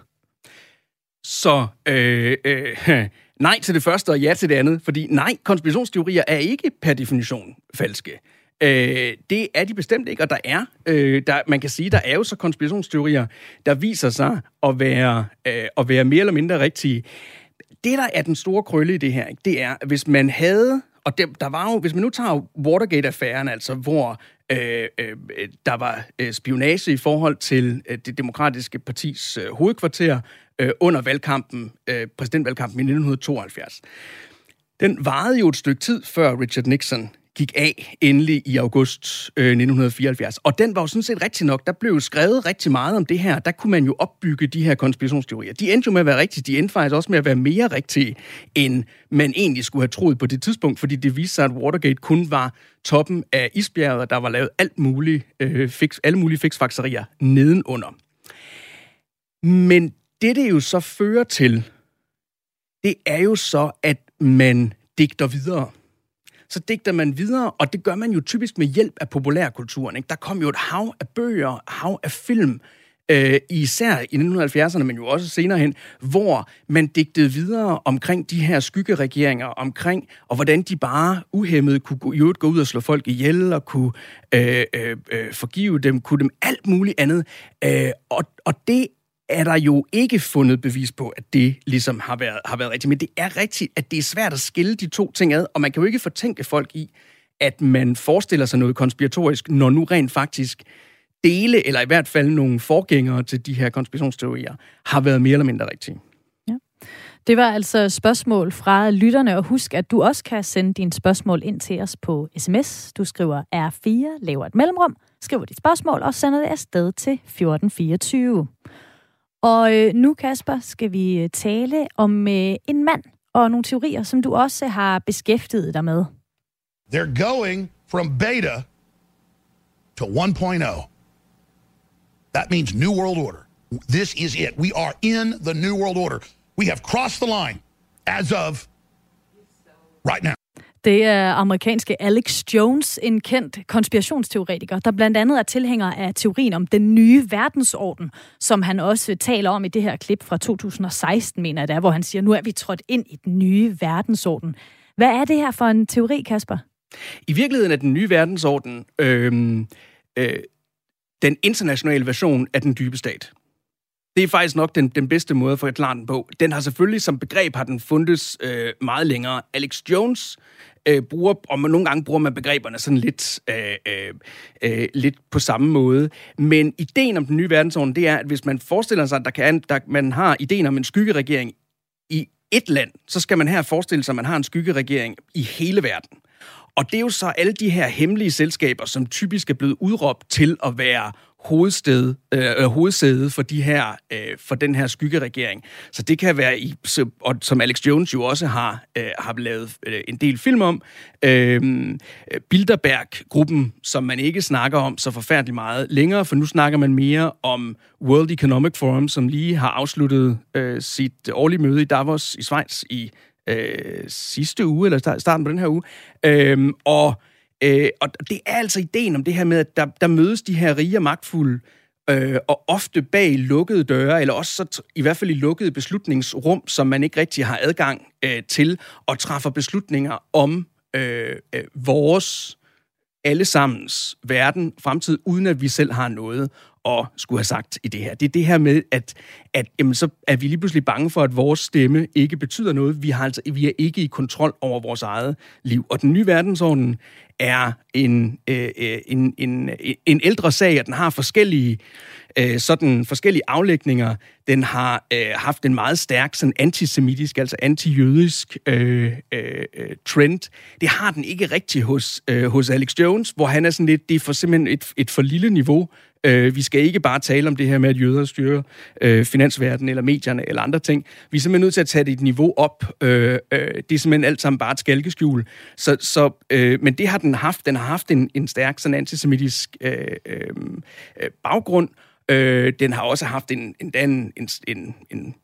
Så øh, øh, nej til det første og ja til det andet, fordi nej, konspirationsteorier er ikke per definition falske. Øh, det er de bestemt ikke, og der er, øh, der, man kan sige, der er jo så konspirationsteorier, der viser sig at være, øh, at være mere eller mindre rigtige. Det, der er den store krølle i det her, det er, at hvis man havde, og det, der var jo, hvis man nu tager Watergate-affæren, altså hvor øh, øh, der var øh, spionage i forhold til øh, det demokratiske partis øh, hovedkvarter, øh, under valgkampen, øh, præsidentvalgkampen i 1972. Den varede jo et stykke tid, før Richard Nixon gik af endelig i august øh, 1974. Og den var jo sådan set rigtig nok. Der blev jo skrevet rigtig meget om det her. Der kunne man jo opbygge de her konspirationsteorier. De endte jo med at være rigtige. De endte faktisk også med at være mere rigtige, end man egentlig skulle have troet på det tidspunkt, fordi det viste sig, at Watergate kun var toppen af isbjerget, og der var lavet alt muligt, øh, fix, alle mulige fiksfakserier nedenunder. Men det, det jo så fører til, det er jo så, at man digter videre. Så digter man videre, og det gør man jo typisk med hjælp af populærkulturen. Ikke? Der kom jo et hav af bøger, hav af film, øh, især i 1970'erne, men jo også senere hen, hvor man digtede videre omkring de her skyggeregeringer, omkring, og hvordan de bare uhemmet kunne gå, gå ud og slå folk ihjel, og kunne øh, øh, øh, forgive dem, kunne dem alt muligt andet. Øh, og, og det er der jo ikke fundet bevis på, at det ligesom har været, har været rigtigt. Men det er rigtigt, at det er svært at skille de to ting ad, og man kan jo ikke fortænke folk i, at man forestiller sig noget konspiratorisk, når nu rent faktisk dele, eller i hvert fald nogle forgængere til de her konspirationsteorier, har været mere eller mindre rigtige. Ja. Det var altså spørgsmål fra lytterne, og husk, at du også kan sende dine spørgsmål ind til os på sms. Du skriver R4, laver et mellemrum, skriver dit spørgsmål og sender det afsted til 1424. Og øh, nu, Kasper, skal vi øh, tale om øh, en mand og nogle teorier, som du også har beskæftiget dig med. They're going from beta to 1.0. That means New World Order. This is it. We are in the New World Order. We have crossed the line as of right now. Det er amerikanske Alex Jones, en kendt konspirationsteoretiker, der blandt andet er tilhænger af teorien om den nye verdensorden, som han også taler om i det her klip fra 2016, mener jeg det er, hvor han siger, nu er vi trådt ind i den nye verdensorden. Hvad er det her for en teori, Kasper? I virkeligheden er den nye verdensorden øh, øh, den internationale version af den dybe stat. Det er faktisk nok den, den bedste måde for at forklare den på. Den har selvfølgelig som begreb har den fundet øh, meget længere. Alex Jones øh, bruger, og man, nogle gange bruger man begreberne sådan lidt, øh, øh, øh, lidt på samme måde. Men ideen om den nye verdensorden, det er, at hvis man forestiller sig, at der kan, der, man har ideen om en skyggeregering i et land, så skal man her forestille sig, at man har en skyggeregering i hele verden. Og det er jo så alle de her hemmelige selskaber, som typisk er blevet udråbt til at være hovedsted, øh, øh, hovedsæde for, de her, øh, for den her skyggeregering. Så det kan være, i, og som Alex Jones jo også har, øh, har lavet øh, en del film om, øh, Bilderberg-gruppen, som man ikke snakker om så forfærdeligt meget længere, for nu snakker man mere om World Economic Forum, som lige har afsluttet øh, sit årlige møde i Davos i Schweiz i øh, sidste uge, eller starten på den her uge. Øh, og Øh, og det er altså ideen om det her med, at der, der mødes de her rige og magtfulde, øh, og ofte bag lukkede døre, eller også så, i hvert fald i lukkede beslutningsrum, som man ikke rigtig har adgang øh, til, og træffer beslutninger om øh, øh, vores allesammens verden, fremtid, uden at vi selv har noget at skulle have sagt i det her. Det er det her med, at, at jamen, så er vi lige pludselig bange for, at vores stemme ikke betyder noget. Vi, har altså, vi er ikke i kontrol over vores eget liv. Og den nye verdensorden er en, øh, øh en, en, en ældre sag, og den har forskellige, øh, sådan forskellige aflægninger. Den har øh, haft en meget stærk sådan antisemitisk, altså antijødisk øh, øh, øh, trend. Det har den ikke rigtig hos, øh, hos Alex Jones, hvor han er sådan lidt, det er for simpelthen et, et for lille niveau Øh, vi skal ikke bare tale om det her med, at jøder styrer øh, finansverdenen eller medierne eller andre ting. Vi er simpelthen nødt til at tage det et niveau op. Øh, øh, det er simpelthen alt sammen bare et skælkeskjul. Så, så, øh, men det har den haft. Den har haft en, en stærk sådan antisemitisk øh, øh, øh baggrund. Øh, den har også haft en, en, en, en, en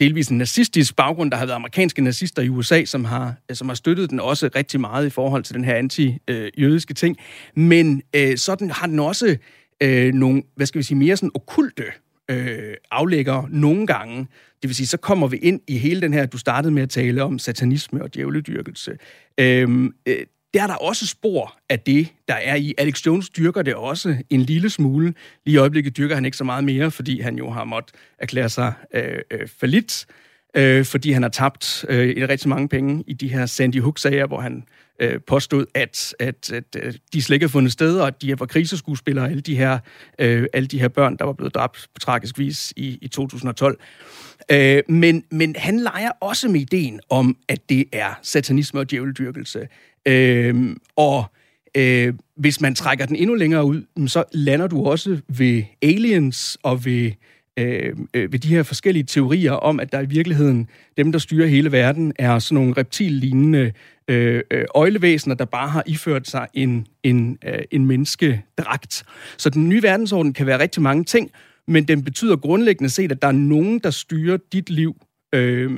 delvis en nazistisk baggrund. Der har været amerikanske nazister i USA, som har, øh, som har støttet den også rigtig meget i forhold til den her anti-jødiske øh, ting. Men øh, sådan har den også øh, nogle, hvad skal vi sige, mere sådan okulte øh, aflægger nogle gange. Det vil sige, så kommer vi ind i hele den her, du startede med at tale om satanisme og djævledyrkelse. Øhm, øh, der er der også spor af det, der er i. Alex Jones dyrker det også en lille smule. Lige i øjeblikket dyrker han ikke så meget mere, fordi han jo har måttet erklære sig øh, øh, falit, øh, fordi han har tabt øh, rigtig mange penge i de her Sandy Hook-sager, hvor han øh, påstod, at, at, at, at de slet ikke havde fundet sted, og at de var kriseskuespillere, alle de her, øh, alle de her børn, der var blevet dræbt på tragisk vis i, i 2012. Øh, men, men han leger også med ideen om, at det er satanisme og djæveldyrkelse. Øh, og øh, hvis man trækker den endnu længere ud, så lander du også ved aliens og ved Øh, øh, ved de her forskellige teorier om, at der i virkeligheden, dem der styrer hele verden, er sådan nogle reptillignende øh, øh, øjlevæsener, der bare har iført sig en, en, øh, en menneskedragt. Så den nye verdensorden kan være rigtig mange ting, men den betyder grundlæggende set, at der er nogen, der styrer dit liv, øh,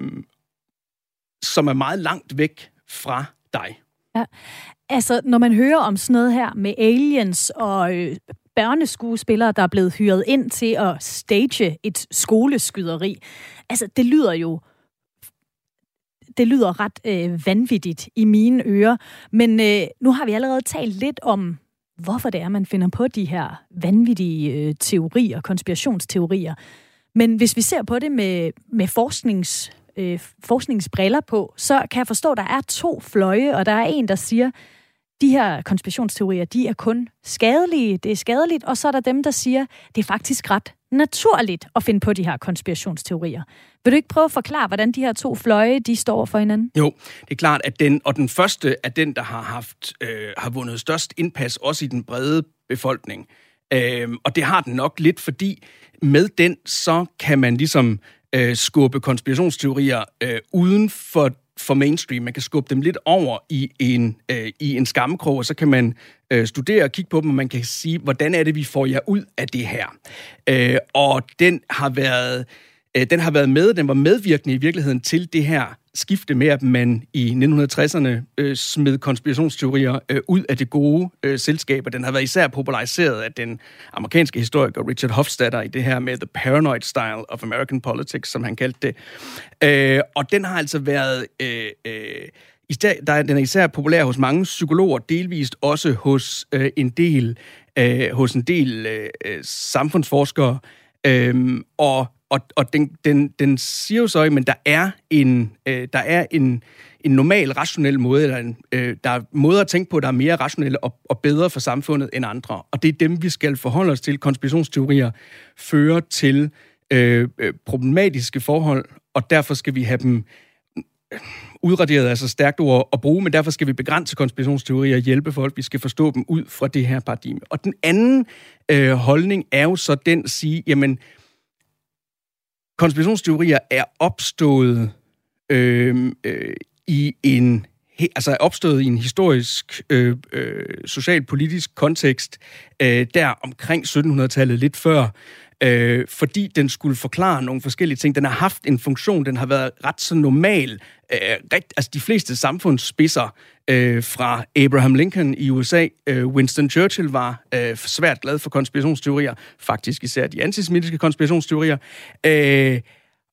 som er meget langt væk fra dig. Ja. Altså, når man hører om sådan noget her med aliens og øh, børneskuespillere, der er blevet hyret ind til at stage et skoleskyderi, altså, det lyder jo det lyder ret øh, vanvittigt i mine ører. Men øh, nu har vi allerede talt lidt om, hvorfor det er, man finder på de her vanvittige øh, teorier, konspirationsteorier. Men hvis vi ser på det med, med forsknings øh, forskningsbriller på, så kan jeg forstå, at der er to fløje, og der er en, der siger, de her konspirationsteorier, de er kun skadelige, det er skadeligt, og så er der dem, der siger, det er faktisk ret naturligt at finde på de her konspirationsteorier. Vil du ikke prøve at forklare, hvordan de her to fløje, de står for hinanden? Jo, det er klart, at den, og den første er den, der har haft, øh, har vundet størst indpas, også i den brede befolkning. Øh, og det har den nok lidt, fordi med den, så kan man ligesom øh, skubbe konspirationsteorier øh, uden for, for mainstream. Man kan skubbe dem lidt over i en, øh, i en skammekrog, og så kan man øh, studere og kigge på dem, og man kan sige, hvordan er det, vi får jer ud af det her. Øh, og den har været øh, den har været med, den var medvirkende i virkeligheden til det her skifte med, at man i 1960'erne øh, smed konspirationsteorier øh, ud af det gode øh, selskab, og den har været især populariseret af den amerikanske historiker Richard Hofstadter i det her med The Paranoid Style of American Politics, som han kaldte det. Øh, og den har altså været... Øh, øh, især, der, den er især populær hos mange psykologer, delvist også hos øh, en del øh, hos en del øh, øh samfundsforskere, øh, og og, og den, den, den siger jo så, at der er en, øh, der er en, en normal, rationel måde, eller en, øh, der er måder at tænke på, der er mere rationelle og, og bedre for samfundet end andre. Og det er dem, vi skal forholde os til. Konspirationsteorier fører til øh, øh problematiske forhold, og derfor skal vi have dem øh, udraderet, altså stærkt ord at bruge, men derfor skal vi begrænse konspirationsteorier og hjælpe folk. Vi skal forstå dem ud fra det her paradigme. Og den anden øh, holdning er jo så den at sige, jamen, konspirationsteorier er opstået øh, øh, i en altså er opstået i en historisk, øh, øh, socialpolitisk kontekst, øh, der omkring 1700-tallet, lidt før, øh, fordi den skulle forklare nogle forskellige ting. Den har haft en funktion, den har været ret så normal. Øh, rigt, altså de fleste samfundsspidser øh, fra Abraham Lincoln i USA, øh, Winston Churchill var øh, svært glad for konspirationsteorier, faktisk især de antisemitiske konspirationsteorier. Øh,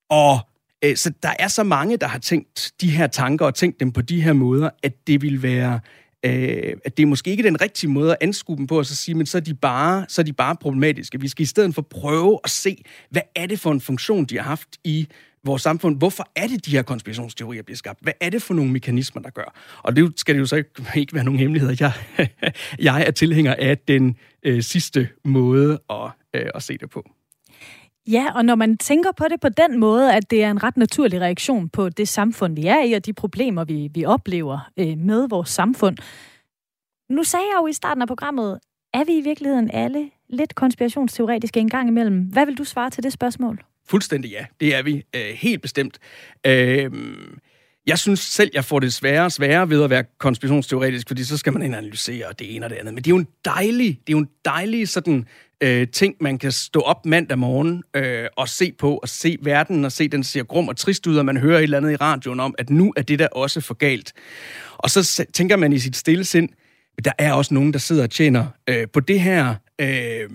og øh, så der er så mange, der har tænkt de her tanker og tænkt dem på de her måder, at det vil være øh, at det er måske ikke den rigtige måde at anskue dem på, og så sige, men så er, de bare, så er de bare problematiske. Vi skal i stedet for prøve at se, hvad er det for en funktion, de har haft i vores samfund. Hvorfor er det, de her konspirationsteorier bliver skabt? Hvad er det for nogle mekanismer, der gør? Og det skal det jo så ikke, ikke være nogen hemmeligheder. Jeg, jeg er tilhænger af den øh, sidste måde at, øh, at se det på. Ja, og når man tænker på det på den måde, at det er en ret naturlig reaktion på det samfund, vi er i, og de problemer, vi, vi oplever øh, med vores samfund. Nu sagde jeg jo i starten af programmet, er vi i virkeligheden alle lidt konspirationsteoretiske en gang imellem? Hvad vil du svare til det spørgsmål? Fuldstændig ja, det er vi. Øh, helt bestemt. Øh, jeg synes selv, jeg får det sværere og sværere ved at være konspirationsteoretisk, fordi så skal man ind og analysere det ene og det andet. Men det er jo en dejlig, det er jo en dejlig sådan, øh, ting, man kan stå op mandag morgen øh, og se på, og se verden, og se, den ser grum og trist ud, og man hører et eller andet i radioen om, at nu er det der også for galt. Og så tænker man i sit stille sind, der er også nogen, der sidder og tjener øh, på det her... Øh,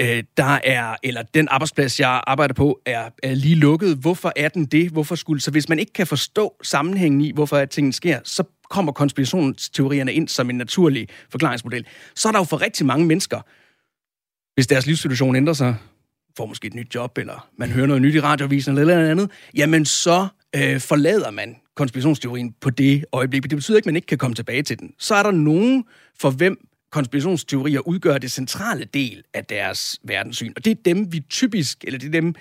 øh, der er, eller den arbejdsplads, jeg arbejder på, er, er lige lukket. Hvorfor er den det? Hvorfor skulle... Så hvis man ikke kan forstå sammenhængen i, hvorfor at tingene sker, så kommer konspirationsteorierne ind som en naturlig forklaringsmodel. Så er der jo for rigtig mange mennesker, hvis deres livssituation ændrer sig, får måske et nyt job, eller man hører noget nyt i radiovisen, eller noget andet, jamen så øh, forlader man konspirationsteorien på det øjeblik. Det betyder ikke, at man ikke kan komme tilbage til den. Så er der nogen, for hvem konspirationsteorier udgør det centrale del af deres verdenssyn. Og det er dem, vi typisk, eller det er dem,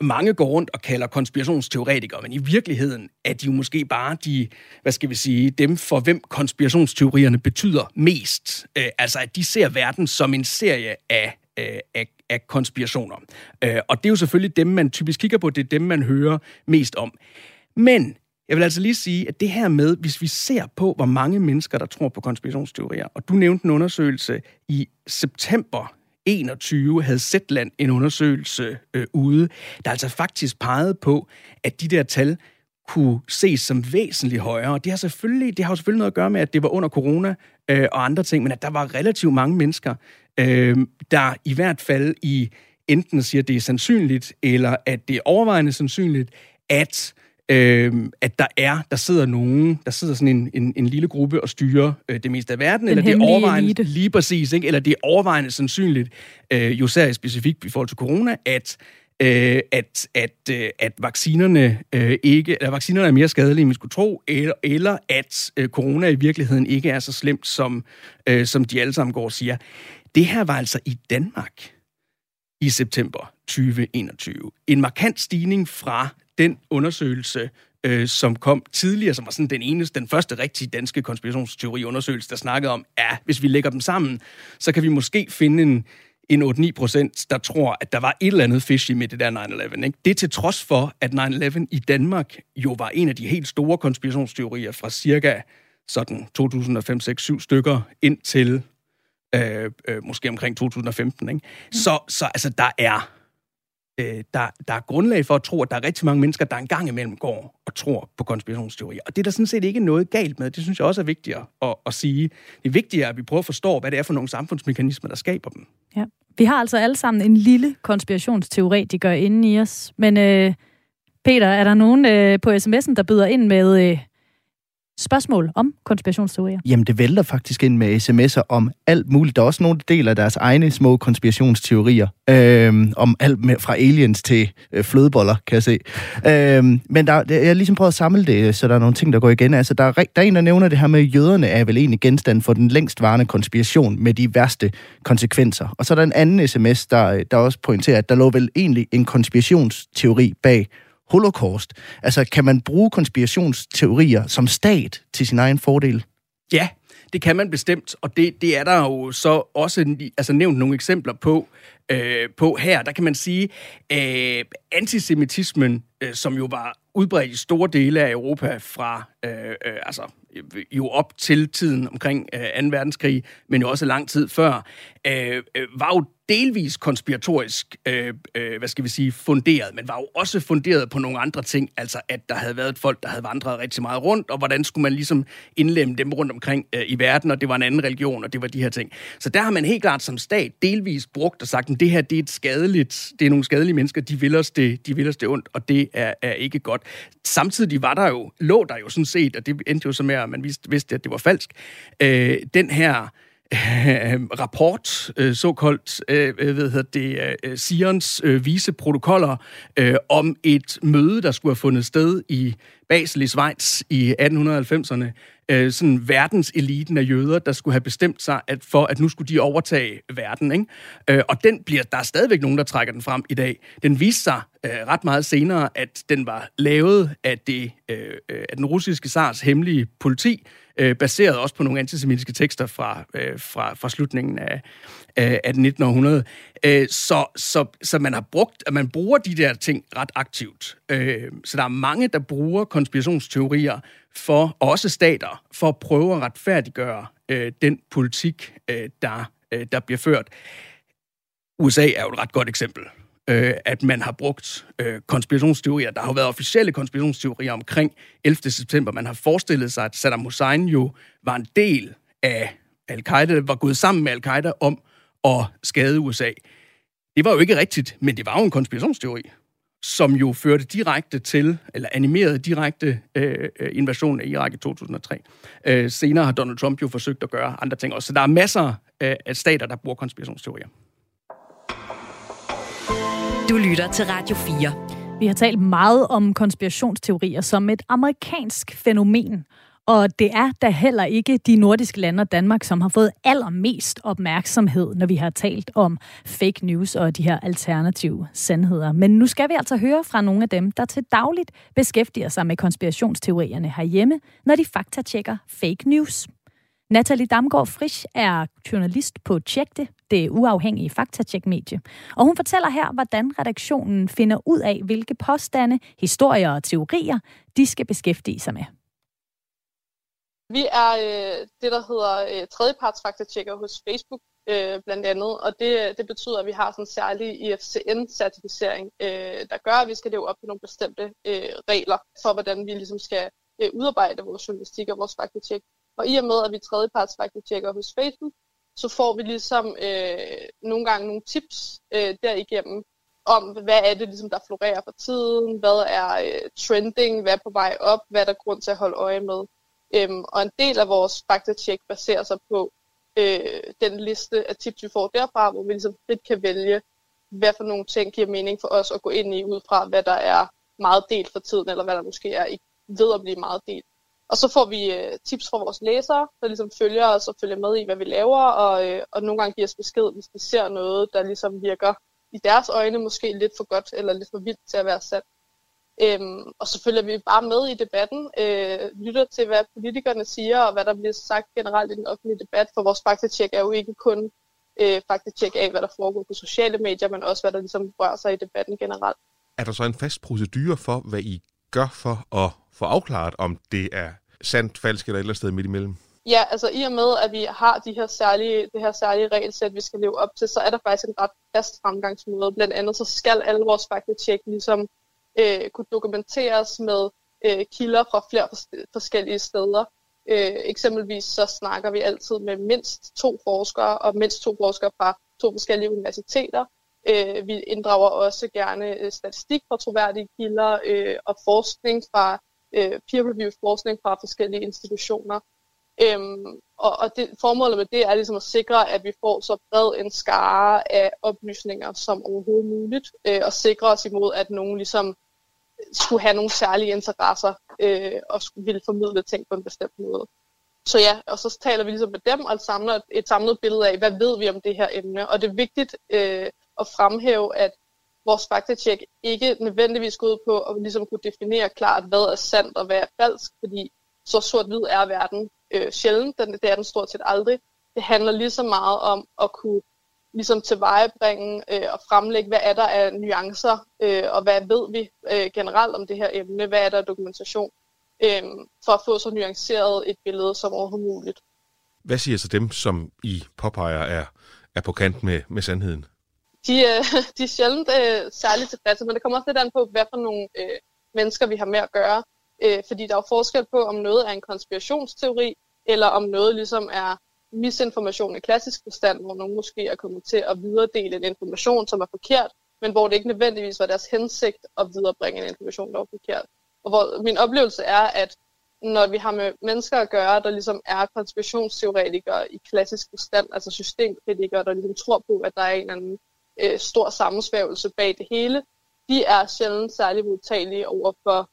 mange går rundt og kalder konspirationsteoretikere, men i virkeligheden er de jo måske bare de, hvad skal vi sige, dem for hvem konspirationsteorierne betyder mest. Øh, altså at de ser verden som en serie af, øh, af, af konspirationer. Øh, og det er jo selvfølgelig dem, man typisk kigger på, det er dem, man hører mest om. Men jeg vil altså lige sige, at det her med, hvis vi ser på, hvor mange mennesker, der tror på konspirationsteorier, og du nævnte en undersøgelse i september 21 havde Zetland en undersøgelse øh, ude, der altså faktisk pegede på, at de der tal kunne ses som væsentligt højere. Det har selvfølgelig, det har selvfølgelig noget at gøre med, at det var under corona øh, og andre ting, men at der var relativt mange mennesker, øh, der i hvert fald i enten siger, at det er sandsynligt, eller at det er overvejende sandsynligt, at øh, at der er, der sidder nogen, der sidder sådan en, en, en lille gruppe og styrer øh, det meste af verden, Den eller det er overvejende, elite. lige præcis, ikke? eller det er overvejende sandsynligt, øh, jo særligt specifikt i forhold til corona, at øh, at, at, øh, at vaccinerne øh, ikke, eller vaccinerne er mere skadelige, end vi skulle tro, eller, eller at øh, corona i virkeligheden ikke er så slemt, som, øh, som de alle sammen går og siger. Det her var altså i Danmark i september 2021. En markant stigning fra den undersøgelse, øh, som kom tidligere, som var sådan den eneste, den første rigtige danske konspirationsteori-undersøgelse, der snakkede om, ja, hvis vi lægger dem sammen, så kan vi måske finde en, en 8-9 procent, der tror, at der var et eller andet fishy med det der 9-11. Ikke? Det til trods for, at 9-11 i Danmark jo var en af de helt store konspirationsteorier fra cirka sådan 2005-6-7 stykker ind til øh, øh, måske omkring 2015. Ikke? Så, så altså, der er øh, der, der er grundlag for at tro, at der er rigtig mange mennesker, der engang imellem går og tror på konspirationsteorier. Og det er der sådan set ikke noget galt med. Det synes jeg også er vigtigt at, at sige. Det er vigtigt, at vi prøver at forstå, hvad det er for nogle samfundsmekanismer, der skaber dem. Ja. Vi har altså alle sammen en lille konspirationsteoretiker inde i os. Men øh, Peter, er der nogen øh, på sms'en, der byder ind med øh, spørgsmål om konspirationsteorier? Jamen, det vælter faktisk ind med sms'er om alt muligt. Der er også nogle, der deler deres egne små konspirationsteorier. Øhm, om alt med, fra aliens til øh, flødeboller, kan jeg se. Øhm, men der, jeg har ligesom prøvet at samle det, så der er nogle ting, der går igen. Altså, der er, der er en, der nævner det her med, at jøderne er vel egentlig genstand for den længstvarende konspiration med de værste konsekvenser. Og så er der en anden sms, der, der også pointerer, at der lå vel egentlig en konspirationsteori bag holocaust. Altså, kan man bruge konspirationsteorier som stat til sin egen fordel? Ja, det kan man bestemt, og det, det er der jo så også altså nævnt nogle eksempler på, øh, på her. Der kan man sige, øh, antisemitismen, øh, som jo var udbredt i store dele af Europa fra øh, øh, altså jo op til tiden omkring øh, 2. verdenskrig, men jo også lang tid før, øh, øh, var jo delvis konspiratorisk, øh, øh, hvad skal vi sige, funderet, men var jo også funderet på nogle andre ting, altså at der havde været et folk, der havde vandret rigtig meget rundt, og hvordan skulle man ligesom indlemme dem rundt omkring øh, i verden, og det var en anden religion, og det var de her ting. Så der har man helt klart som stat delvis brugt og sagt, at det her det er et skadeligt, det er nogle skadelige mennesker, de vil os det, de vil os det ondt, og det er, er ikke godt. Samtidig var der jo, lå der jo sådan set, og det endte jo så med, at man vidste, vidste at det var falsk, øh, den her øh, rapport, øh, såkaldt, øh, øh, hvad hedder det, øh, øh Sions øh, vise protokoller øh, om et møde, der skulle have fundet sted i Basel i Schweiz i 1890'erne. Øh, sådan verdenseliten af jøder, der skulle have bestemt sig at for, at nu skulle de overtage verden. Ikke? Øh, og den bliver, der er stadigvæk nogen, der trækker den frem i dag. Den viste sig øh, ret meget senere, at den var lavet af, det, øh, øh af den russiske SARS hemmelige politi, øh, baseret også på nogle antisemitiske tekster fra, øh, fra, fra slutningen af, af, af 1900. Øh, så, så, så man har brugt, at man bruger de der ting ret aktivt. Øh, så der er mange, der bruger konspirationsteorier for, også stater, for at prøve at retfærdiggøre øh, den politik, øh, der, øh, der bliver ført. USA er jo et ret godt eksempel øh, at man har brugt øh, konspirationsteorier. Der har jo været officielle konspirationsteorier omkring 11. september. Man har forestillet sig, at Saddam Hussein jo var en del af al-Qaida, var gået sammen med al-Qaida om at skade USA. Det var jo ikke rigtigt, men det var jo en konspirationsteori, som jo førte direkte til, eller animerede direkte øh, invasionen af Irak i 2003. Øh, senere har Donald Trump jo forsøgt at gøre andre ting også. Så der er masser af stater, der bruger konspirationsteorier. Du lytter til Radio 4. Vi har talt meget om konspirationsteorier som et amerikansk fænomen. Og det er da heller ikke de nordiske lande og Danmark, som har fået allermest opmærksomhed, når vi har talt om fake news og de her alternative sandheder. Men nu skal vi altså høre fra nogle af dem, der til dagligt beskæftiger sig med konspirationsteorierne herhjemme, når de faktatjekker fake news. Natalie Damgaard Frisch er journalist på Tjek det, det uafhængige faktatjekmedie. Og hun fortæller her, hvordan redaktionen finder ud af, hvilke påstande, historier og teorier, de skal beskæftige sig med. Vi er øh, det, der hedder øh, tredjepartsfaktatjekker hos Facebook, øh, blandt andet, og det, det betyder, at vi har sådan en særlig IFCN-certificering, øh, der gør, at vi skal leve op til nogle bestemte øh, regler for, hvordan vi ligesom skal øh, udarbejde vores journalistik og vores faktatjek. Og i og med, at vi tredjeparts tjekker hos Facebook, så får vi ligesom øh, nogle gange nogle tips øh, derigennem om, hvad er det, ligesom, der florerer for tiden, hvad er øh, trending, hvad er på vej op, hvad er der grund til at holde øje med. Øhm, og en del af vores faktatjek baserer sig på øh, den liste af tips, vi får derfra, hvor vi ligesom frit kan vælge, hvad for nogle ting giver mening for os at gå ind i, ud fra hvad der er meget delt for tiden, eller hvad der måske er ved at blive meget delt. Og så får vi øh, tips fra vores læsere, der ligesom følger os og følger med i, hvad vi laver, og, øh, og nogle gange giver os besked, hvis de ser noget, der ligesom virker i deres øjne måske lidt for godt eller lidt for vildt til at være sandt. Øhm, og så følger vi bare med i debatten, øh, lytter til, hvad politikerne siger, og hvad der bliver sagt generelt i den offentlige debat, for vores faktatjek er jo ikke kun øh, faktatjek af, hvad der foregår på sociale medier, men også hvad der ligesom rører sig i debatten generelt. Er der så en fast procedure for, hvad I gør for at få afklaret, om det er sandt, falsk eller et eller sted midt imellem? Ja, altså i og med, at vi har de her særlige, det her særlige regelsæt, vi skal leve op til, så er der faktisk en ret fast fremgangsmåde. Blandt andet så skal alle vores faktatjek ligesom øh, kunne dokumenteres med øh, kilder fra flere forskellige steder. Øh, eksempelvis så snakker vi altid med mindst to forskere, og mindst to forskere fra to forskellige universiteter. Øh, vi inddrager også gerne øh, statistik fra troværdige kilder øh, og forskning fra øh, peer-reviewed forskning fra forskellige institutioner. Øhm, og og det, formålet med det er ligesom at sikre, at vi får så bred en skare af oplysninger som overhovedet muligt, øh, og sikre os imod, at nogen ligesom skulle have nogle særlige interesser øh, og skulle ville formidle ting på en bestemt måde. Så ja, og så taler vi ligesom med dem og samler et, et samlet billede af, hvad ved vi om det her emne. Og det er vigtigt øh, at fremhæve, at vores faktatjek ikke nødvendigvis går ud på at ligesom kunne definere klart, hvad er sandt og hvad er falsk, fordi så sort-hvid er verden øh, sjældent, den, det er den stort set aldrig. Det handler lige så meget om at kunne ligesom tilvejebringe øh, og fremlægge, hvad er der af nuancer, øh, og hvad ved vi øh, generelt om det her emne, hvad er der af dokumentation, øh, for at få så nuanceret et billede som overhovedet muligt. Hvad siger så dem, som I påpeger er, er på kant med, med sandheden? De, øh, de er sjældent øh, særligt tilfredse, men det kommer også lidt an på, hvad for nogle øh, mennesker vi har med at gøre. Øh, fordi der er jo forskel på, om noget er en konspirationsteori, eller om noget ligesom er misinformation i klassisk forstand, hvor nogen måske er kommet til at videredele en information, som er forkert, men hvor det ikke nødvendigvis var deres hensigt at viderebringe en information, der var forkert. Og hvor min oplevelse er, at når vi har med mennesker at gøre, der ligesom er konspirationsteoretikere i klassisk forstand, altså systemkritikere, der ligesom tror på, at der er en eller anden øh, stor sammensvævelse bag det hele, de er sjældent særlig modtagelige over for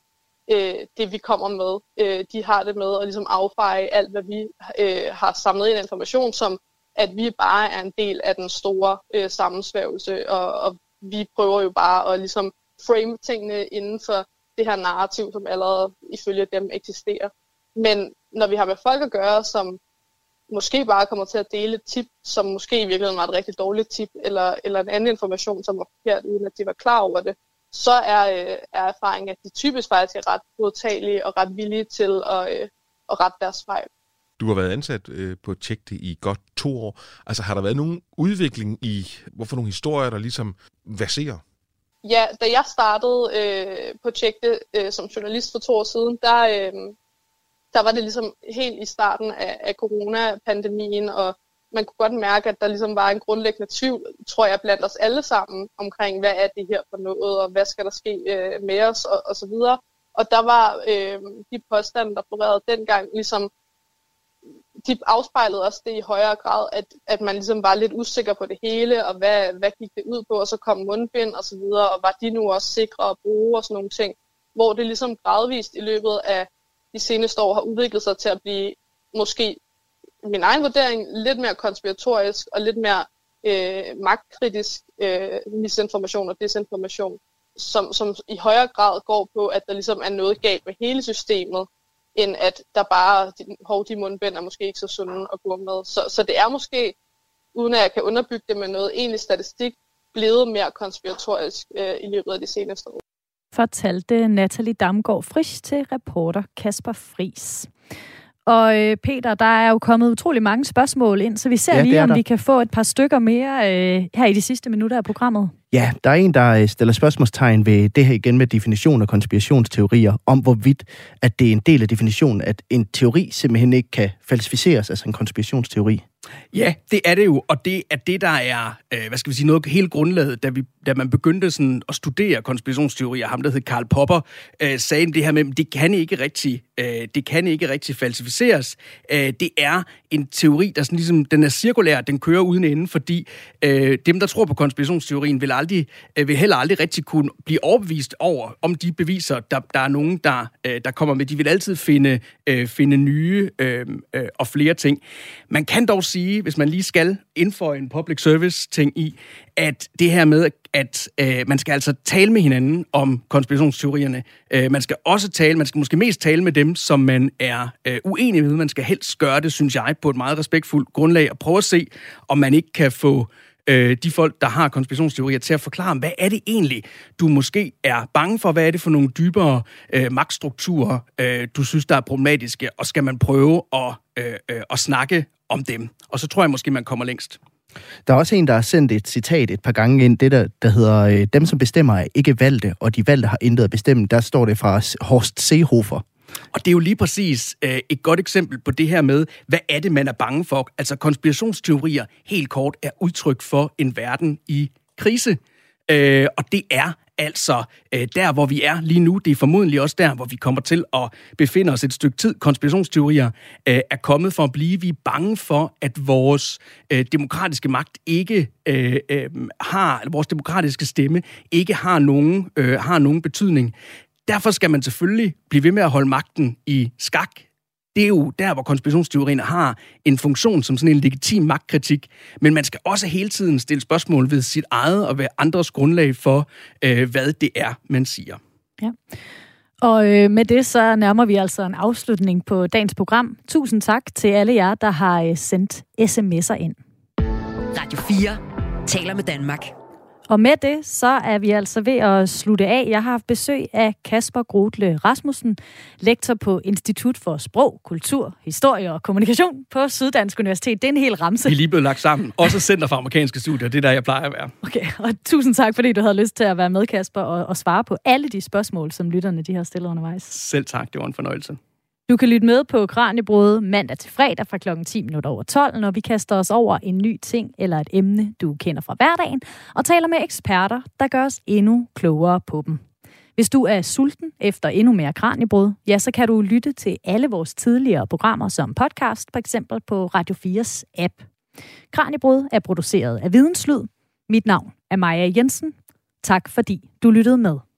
øh, det, vi kommer med. Øh, de har det med at ligesom affeje alt, hvad vi øh, har samlet ind information, som at vi bare er en del af den store øh, sammensvævelse, og, og vi prøver jo bare at ligesom frame tingene inden for det her narrativ, som allerede ifølge dem eksisterer. Men når vi har med folk at gøre, som måske bare kommer til at dele et tip, som måske i virkeligheden var et rigtig dårligt tip, eller, eller en anden information, som var forkert, uden at de var klar over det, så er, øh, er erfaringen, at de typisk faktisk er ret modtagelige og ret villige til at, øh, at rette deres fejl. Du har været ansat øh, på Tjekte i godt to år. Altså har der været nogen udvikling i, hvorfor nogle historier, der ligesom verserer? Ja, da jeg startede øh, på Tjekte øh, som journalist for to år siden, der, øh, der var det ligesom helt i starten af, af coronapandemien, og man kunne godt mærke, at der ligesom var en grundlæggende tvivl, tror jeg, blandt os alle sammen, omkring, hvad er det her for noget, og hvad skal der ske øh, med os, og, og så videre. Og der var øh, de påstande, der florerede dengang, ligesom, de afspejlede også det i højere grad, at, at man ligesom var lidt usikker på det hele, og hvad, hvad gik det ud på, og så kom mundbind og så videre, og var de nu også sikre at bruge og sådan nogle ting, hvor det ligesom gradvist i løbet af de seneste år har udviklet sig til at blive måske min egen vurdering lidt mere konspiratorisk og lidt mere øh, magtkritisk øh, misinformation og desinformation, som, som i højere grad går på, at der ligesom er noget galt med hele systemet, end at der bare, hov, de mundbind er måske ikke så sunde at gå med. Så, så det er måske, uden at jeg kan underbygge det med noget egentlig statistik, blevet mere konspiratorisk øh, i løbet af de seneste år. Fortalte Natalie Damgaard Frisch til reporter Kasper Fris. Og øh, Peter, der er jo kommet utrolig mange spørgsmål ind, så vi ser ja, lige, om der. vi kan få et par stykker mere øh, her i de sidste minutter af programmet. Ja, der er en, der øh, stiller spørgsmålstegn ved det her igen med definition af konspirationsteorier, om hvorvidt at det er en del af definitionen, at en teori simpelthen ikke kan falsificeres, altså en konspirationsteori. Ja, det er det jo, og det er det, der er, øh, hvad skal vi sige, noget helt grundlaget, da, vi, da man begyndte sådan at studere konspirationsteorier. Ham, der hed Karl Popper, øh, sagde det her med, at det kan ikke rigtig, øh, det kan ikke rigtig falsificeres. Øh, det er en teori, der sådan ligesom, den er cirkulær, den kører uden ende, fordi øh, dem, der tror på konspirationsteorien, vil, aldrig, øh, vil heller aldrig rigtig kunne blive overbevist over, om de beviser, der, der er nogen, der, øh, der kommer med. De vil altid finde, øh, finde nye øh, øh, og flere ting. Man kan dog sige, hvis man lige skal indføre en public service ting i, at det her med, at øh, man skal altså tale med hinanden om konspirationsteorierne. Øh, man skal også tale, man skal måske mest tale med dem, som man er øh, uenig med. Man skal helst gøre det, synes jeg, på et meget respektfuldt grundlag, og prøve at se, om man ikke kan få øh, de folk, der har konspirationsteorier, til at forklare, hvad er det egentlig, du måske er bange for? Hvad er det for nogle dybere øh, magtstrukturer, øh, du synes, der er problematiske? Og skal man prøve at, øh, øh, at snakke om dem? Og så tror jeg måske, man kommer længst. Der er også en, der har sendt et citat et par gange ind, det der, der hedder, øh, dem som bestemmer er ikke valgte, og de valgte har intet at bestemme. Der står det fra Horst Seehofer. Og det er jo lige præcis øh, et godt eksempel på det her med, hvad er det, man er bange for? Altså konspirationsteorier, helt kort, er udtryk for en verden i krise. Øh, og det er altså øh, der, hvor vi er lige nu. Det er formodentlig også der, hvor vi kommer til at befinde os et stykke tid. Konspirationsteorier øh, er kommet for at blive. Vi er bange for, at vores øh, demokratiske magt ikke øh, øh, har, eller vores demokratiske stemme ikke har nogen, øh, har nogen betydning. Derfor skal man selvfølgelig blive ved med at holde magten i skak. Det er jo der, hvor konspirationsteorierne har en funktion som sådan en legitim magtkritik. Men man skal også hele tiden stille spørgsmål ved sit eget og ved andres grundlag for, øh, hvad det er, man siger. Ja. Og øh, med det så nærmer vi altså en afslutning på dagens program. Tusind tak til alle jer, der har øh, sendt sms'er ind. Radio 4 taler med Danmark. Og med det, så er vi altså ved at slutte af. Jeg har haft besøg af Kasper Grotle Rasmussen, lektor på Institut for Sprog, Kultur, Historie og Kommunikation på Syddansk Universitet. Det er en hel ramse. Vi er lige blevet lagt sammen. Også Center for Amerikanske Studier. Det er der, jeg plejer at være. Okay, og tusind tak, fordi du havde lyst til at være med, Kasper, og, og svare på alle de spørgsmål, som lytterne de har stillet undervejs. Selv tak. Det var en fornøjelse. Du kan lytte med på Kranjebrud mandag til fredag fra kl. 10 minutter over 12, når vi kaster os over en ny ting eller et emne, du kender fra hverdagen, og taler med eksperter, der gør os endnu klogere på dem. Hvis du er sulten efter endnu mere kranjebrød, ja, så kan du lytte til alle vores tidligere programmer som podcast, for eksempel på Radio 4's app. Kranjebrød er produceret af Videnslyd. Mit navn er Maja Jensen. Tak fordi du lyttede med.